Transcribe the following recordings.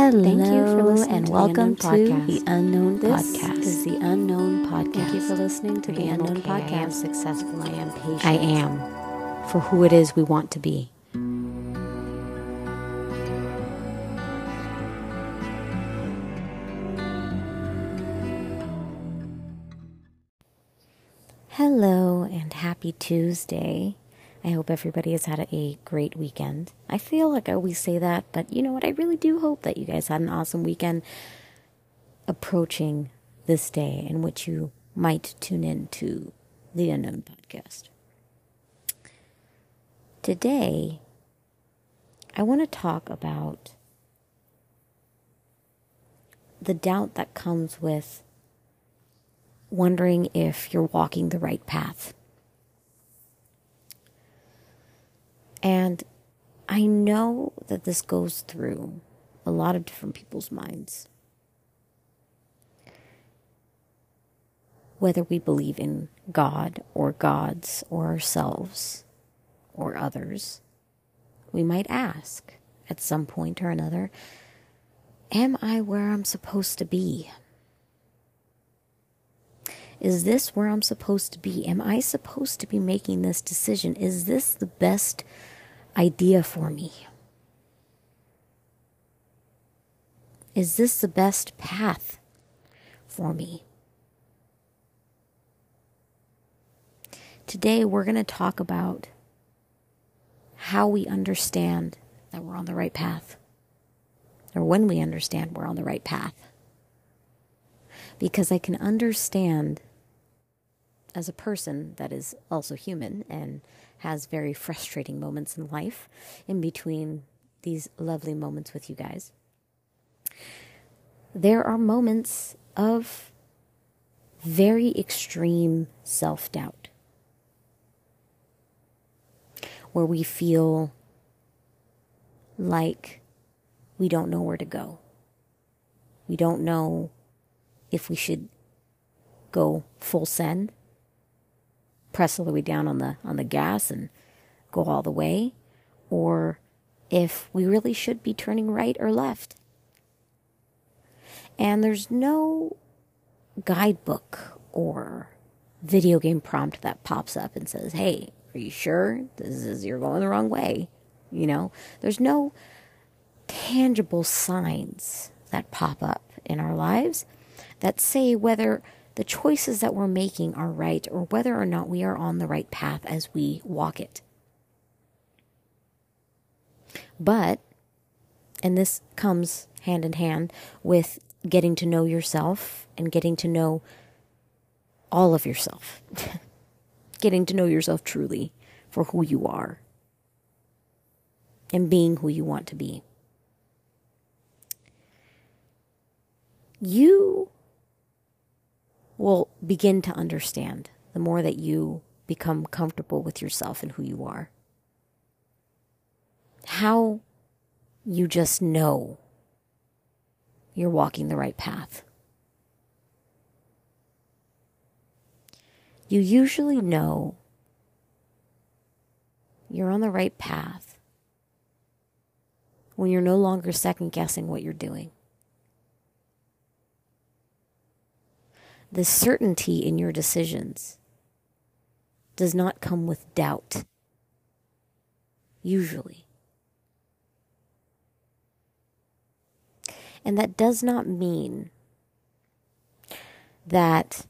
Hello, Thank you for listening and to the welcome Unknown to Podcast. the Unknown This Podcast. is the Unknown Podcast. Thank you for listening to the Unknown okay. I am Podcast. successful. I am patient. I am for who it is we want to be. Hello and happy Tuesday. I hope everybody has had a great weekend. I feel like I always say that, but you know what? I really do hope that you guys had an awesome weekend approaching this day in which you might tune in to the Unknown Podcast. Today, I want to talk about the doubt that comes with wondering if you're walking the right path. And I know that this goes through a lot of different people's minds. Whether we believe in God or gods or ourselves or others, we might ask at some point or another Am I where I'm supposed to be? Is this where I'm supposed to be? Am I supposed to be making this decision? Is this the best idea for me? Is this the best path for me? Today, we're going to talk about how we understand that we're on the right path, or when we understand we're on the right path. Because I can understand as a person that is also human and has very frustrating moments in life in between these lovely moments with you guys. There are moments of very extreme self doubt where we feel like we don't know where to go. We don't know if we should go full send press all the way down on the on the gas and go all the way or if we really should be turning right or left. And there's no guidebook or video game prompt that pops up and says hey are you sure this is you're going the wrong way? You know there's no tangible signs that pop up in our lives that say whether the choices that we're making are right or whether or not we are on the right path as we walk it. But, and this comes hand in hand with getting to know yourself and getting to know all of yourself, getting to know yourself truly for who you are and being who you want to be. You will begin to understand the more that you become comfortable with yourself and who you are. How you just know you're walking the right path. You usually know you're on the right path when you're no longer second guessing what you're doing. The certainty in your decisions does not come with doubt, usually. And that does not mean that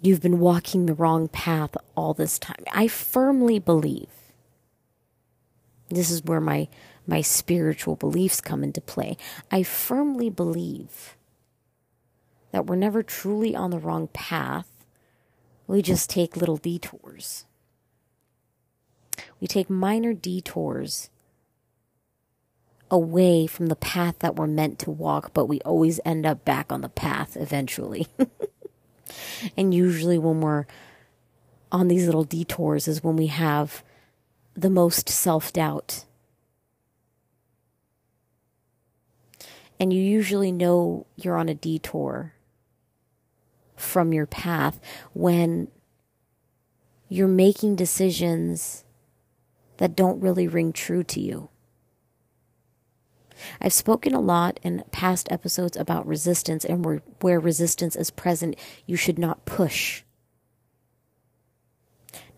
you've been walking the wrong path all this time. I firmly believe this is where my my spiritual beliefs come into play. I firmly believe that we're never truly on the wrong path. We just take little detours. We take minor detours away from the path that we're meant to walk, but we always end up back on the path eventually. and usually, when we're on these little detours, is when we have the most self doubt. And you usually know you're on a detour from your path when you're making decisions that don't really ring true to you. I've spoken a lot in past episodes about resistance and where, where resistance is present, you should not push.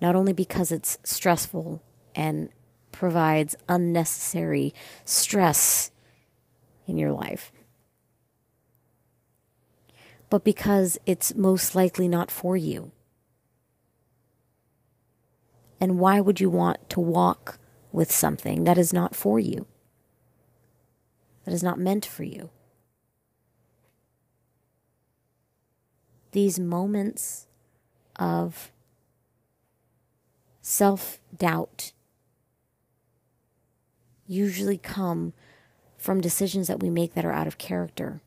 Not only because it's stressful and provides unnecessary stress in your life, but because it's most likely not for you. And why would you want to walk with something that is not for you? That is not meant for you? These moments of self doubt usually come from decisions that we make that are out of character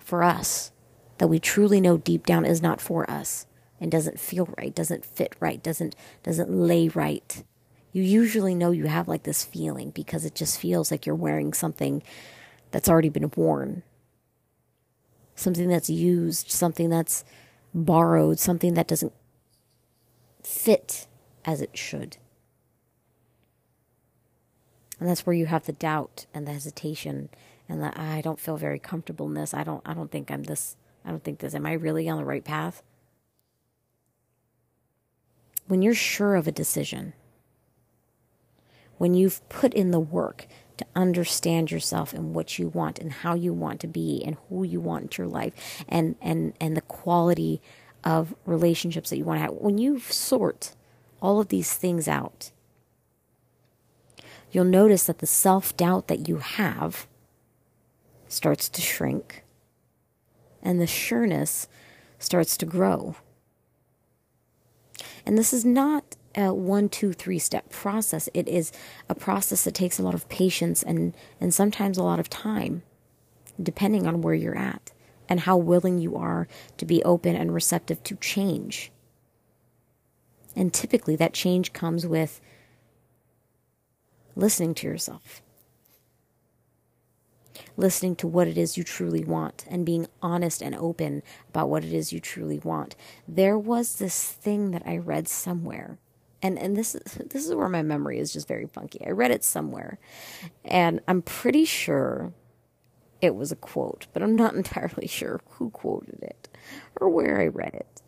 for us, that we truly know deep down is not for us and doesn't feel right, doesn't fit right, doesn't doesn't lay right. You usually know you have like this feeling because it just feels like you're wearing something that's already been worn. Something that's used, something that's borrowed, something that doesn't fit as it should. And that's where you have the doubt and the hesitation and the I don't feel very comfortable in this. I don't I don't think I'm this I don't think this am I really on the right path? When you're sure of a decision, when you've put in the work to understand yourself and what you want and how you want to be and who you want in your life and and and the quality of relationships that you want to have when you sort all of these things out you'll notice that the self-doubt that you have starts to shrink and the sureness starts to grow and this is not a one, two, three step process. It is a process that takes a lot of patience and, and sometimes a lot of time, depending on where you're at and how willing you are to be open and receptive to change. And typically, that change comes with listening to yourself listening to what it is you truly want and being honest and open about what it is you truly want. There was this thing that I read somewhere. And and this this is where my memory is just very funky. I read it somewhere. And I'm pretty sure it was a quote, but I'm not entirely sure who quoted it or where I read it.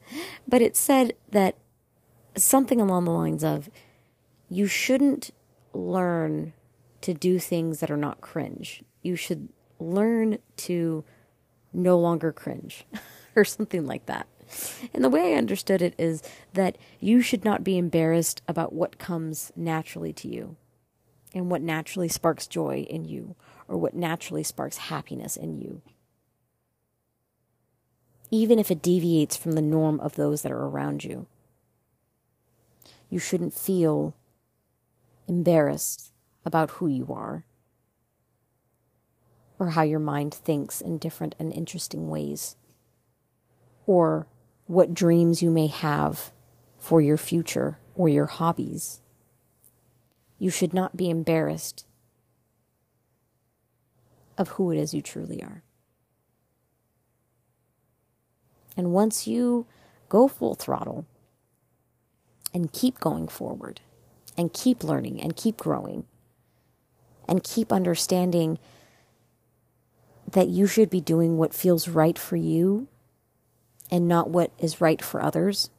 But it said that something along the lines of you shouldn't learn to do things that are not cringe. You should learn to no longer cringe or something like that. And the way I understood it is that you should not be embarrassed about what comes naturally to you and what naturally sparks joy in you or what naturally sparks happiness in you. Even if it deviates from the norm of those that are around you, you shouldn't feel embarrassed about who you are or how your mind thinks in different and interesting ways, or what dreams you may have for your future or your hobbies. You should not be embarrassed of who it is you truly are. And once you go full throttle and keep going forward and keep learning and keep growing and keep understanding that you should be doing what feels right for you and not what is right for others,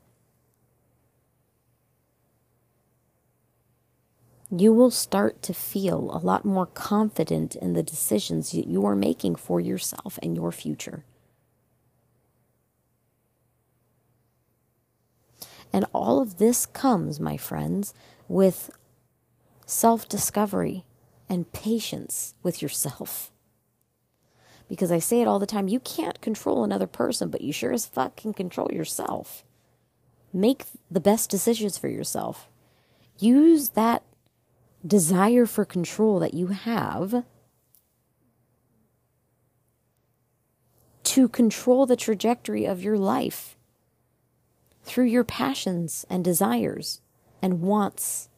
you will start to feel a lot more confident in the decisions that you are making for yourself and your future. And all of this comes, my friends, with self discovery and patience with yourself because I say it all the time you can't control another person, but you sure as fuck can control yourself. Make the best decisions for yourself. Use that desire for control that you have to control the trajectory of your life through your passions and desires and wants.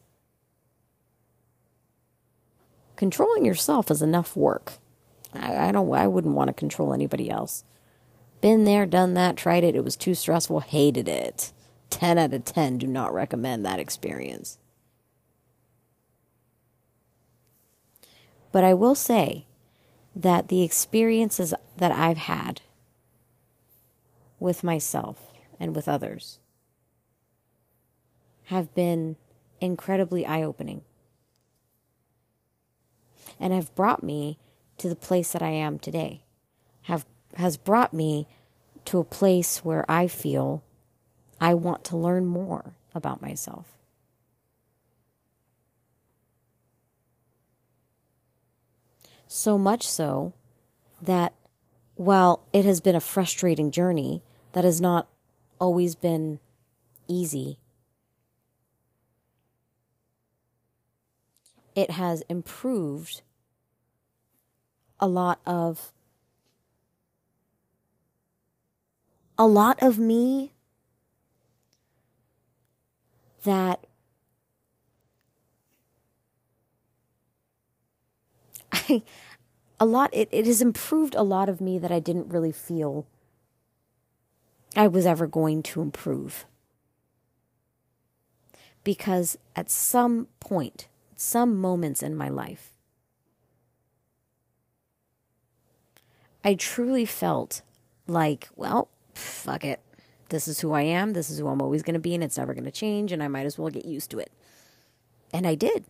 Controlling yourself is enough work. I, I don't. I wouldn't want to control anybody else. Been there, done that, tried it. It was too stressful. Hated it. Ten out of ten. Do not recommend that experience. But I will say that the experiences that I've had with myself and with others have been incredibly eye opening and have brought me to the place that I am today. Have has brought me to a place where I feel I want to learn more about myself. So much so that while it has been a frustrating journey, that has not always been easy. It has improved a lot of a lot of me that I a lot it, it has improved a lot of me that I didn't really feel I was ever going to improve. Because at some point, some moments in my life, I truly felt like, well, fuck it. This is who I am. This is who I'm always going to be, and it's never going to change, and I might as well get used to it. And I did.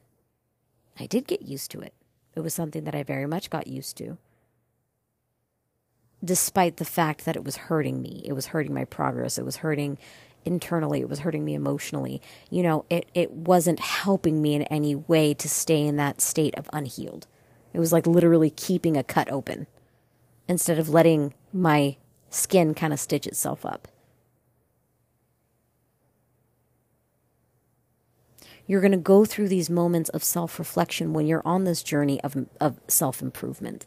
I did get used to it. It was something that I very much got used to. Despite the fact that it was hurting me, it was hurting my progress, it was hurting internally, it was hurting me emotionally. You know, it, it wasn't helping me in any way to stay in that state of unhealed. It was like literally keeping a cut open instead of letting my skin kind of stitch itself up. You're going to go through these moments of self reflection when you're on this journey of, of self improvement,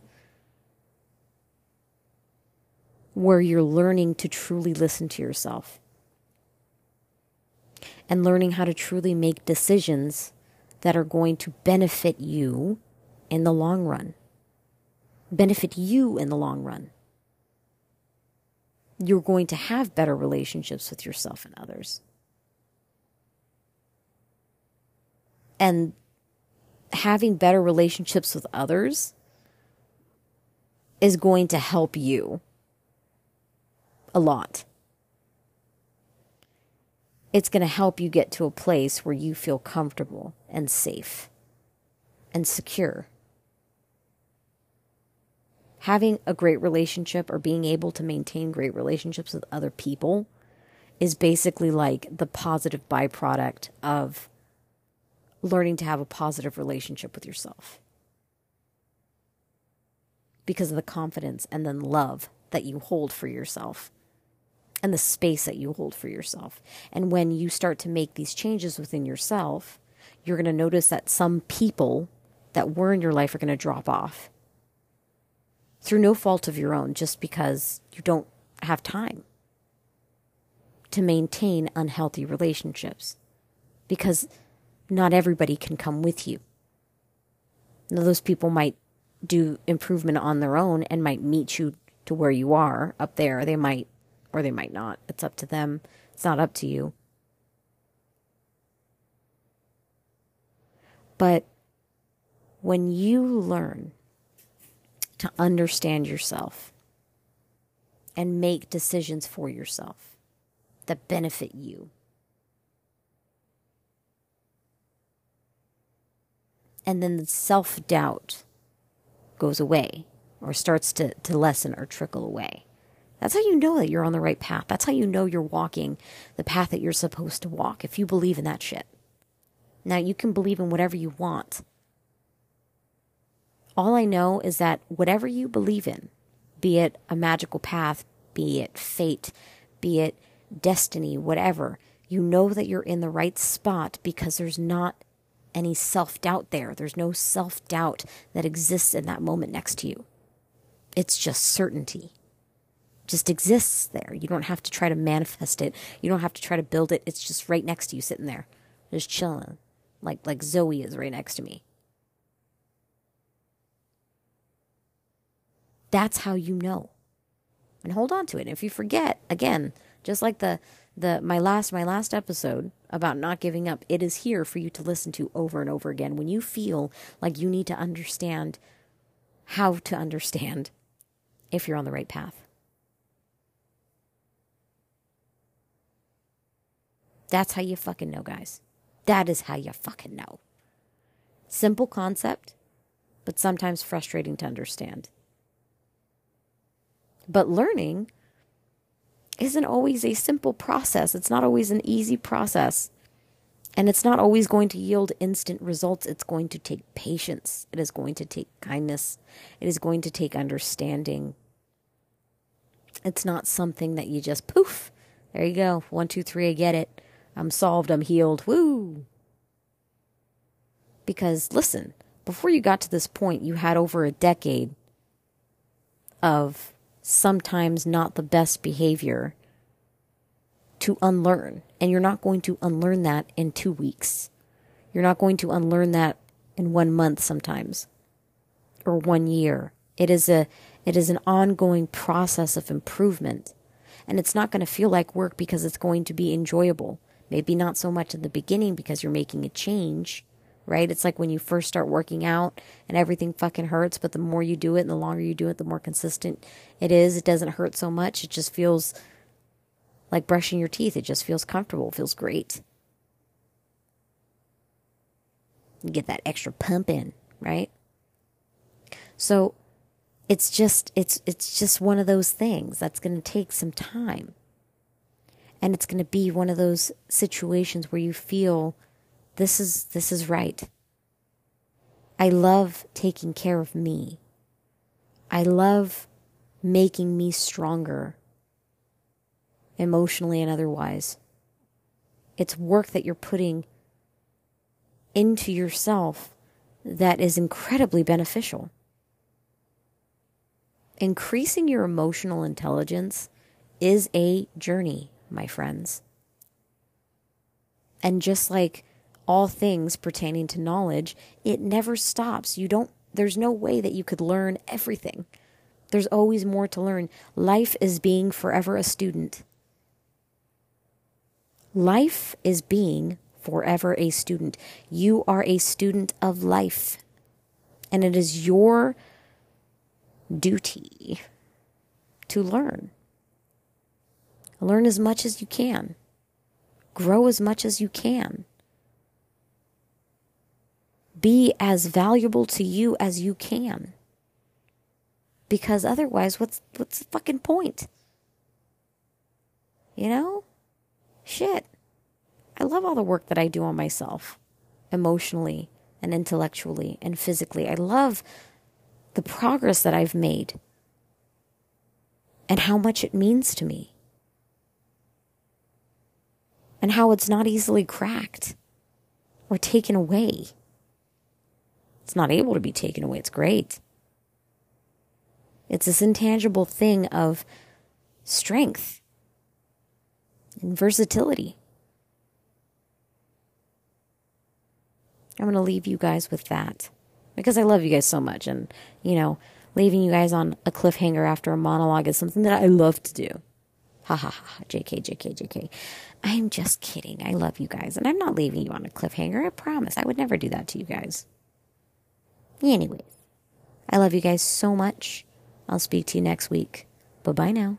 where you're learning to truly listen to yourself and learning how to truly make decisions that are going to benefit you in the long run. Benefit you in the long run. You're going to have better relationships with yourself and others. and having better relationships with others is going to help you a lot. It's going to help you get to a place where you feel comfortable and safe and secure. Having a great relationship or being able to maintain great relationships with other people is basically like the positive byproduct of learning to have a positive relationship with yourself because of the confidence and then love that you hold for yourself and the space that you hold for yourself. And when you start to make these changes within yourself, you're going to notice that some people that were in your life are going to drop off through no fault of your own, just because you don't have time to maintain unhealthy relationships. Because not everybody can come with you. Now, those people might do improvement on their own and might meet you to where you are up there. They might, or they might not. It's up to them. It's not up to you. But when you learn to understand yourself and make decisions for yourself that benefit you, and then the self doubt goes away or starts to, to lessen or trickle away. That's how you know that you're on the right path. That's how you know you're walking the path that you're supposed to walk if you believe in that shit. Now, you can believe in whatever you want. All I know is that whatever you believe in, be it a magical path, be it fate, be it destiny, whatever, you know that you're in the right spot because there's not any self doubt there. There's no self doubt that exists in that moment next to you. It's just certainty. Just exists there. You don't have to try to manifest it. You don't have to try to build it. It's just right next to you, sitting there, just chilling, like like Zoe is right next to me. That's how you know. And hold on to it. And if you forget, again, just like the the my last my last episode about not giving up it is here for you to listen to over and over again when you feel like you need to understand how to understand if you're on the right path. That's how you fucking know, guys. That is how you fucking know. Simple concept, but sometimes frustrating to understand. But learning isn't always a simple process. It's not always an easy process. And it's not always going to yield instant results. It's going to take patience. It is going to take kindness. It is going to take understanding. It's not something that you just poof, there you go. One, two, three, I get it. I'm solved. I'm healed. Woo! Because listen, before you got to this point, you had over a decade of sometimes not the best behavior to unlearn. And you're not going to unlearn that in two weeks. You're not going to unlearn that in one month sometimes or one year. It is a it is an ongoing process of improvement. And it's not going to feel like work because it's going to be enjoyable. Maybe not so much in the beginning because you're making a change, right? It's like when you first start working out and everything fucking hurts, but the more you do it and the longer you do it, the more consistent it is. It doesn't hurt so much. It just feels like brushing your teeth. It just feels comfortable, feels great. You get that extra pump in, right? So it's just it's it's just one of those things that's going to take some time. And it's going to be one of those situations where you feel this is this is right. I love taking care of me. I love making me stronger emotionally and otherwise. It's work that you're putting into yourself that is incredibly beneficial. Increasing your emotional intelligence is a journey, my friends. And just like all things pertaining to knowledge, it never stops. You don't, there's no way that you could learn everything. There's always more to learn. Life is being forever a student. Life is being forever a student. You are a student of life. And it is your duty to learn. Learn as much as you can, grow as much as you can. Be as valuable to you as you can. Because otherwise, what's, what's the fucking point? You know? shit. I love all the work that I do on myself, emotionally and intellectually and physically. I love the progress that I've made and how much it means to me. And how it's not easily cracked or taken away. It's not able to be taken away. It's great. It's this intangible thing of strength and versatility. I'm going to leave you guys with that because I love you guys so much. And, you know, leaving you guys on a cliffhanger after a monologue is something that I love to do. Ha ha ha. JK, JK, JK. I'm just kidding. I love you guys. And I'm not leaving you on a cliffhanger. I promise. I would never do that to you guys. Anyways, I love you guys so much. I'll speak to you next week. Bye bye now.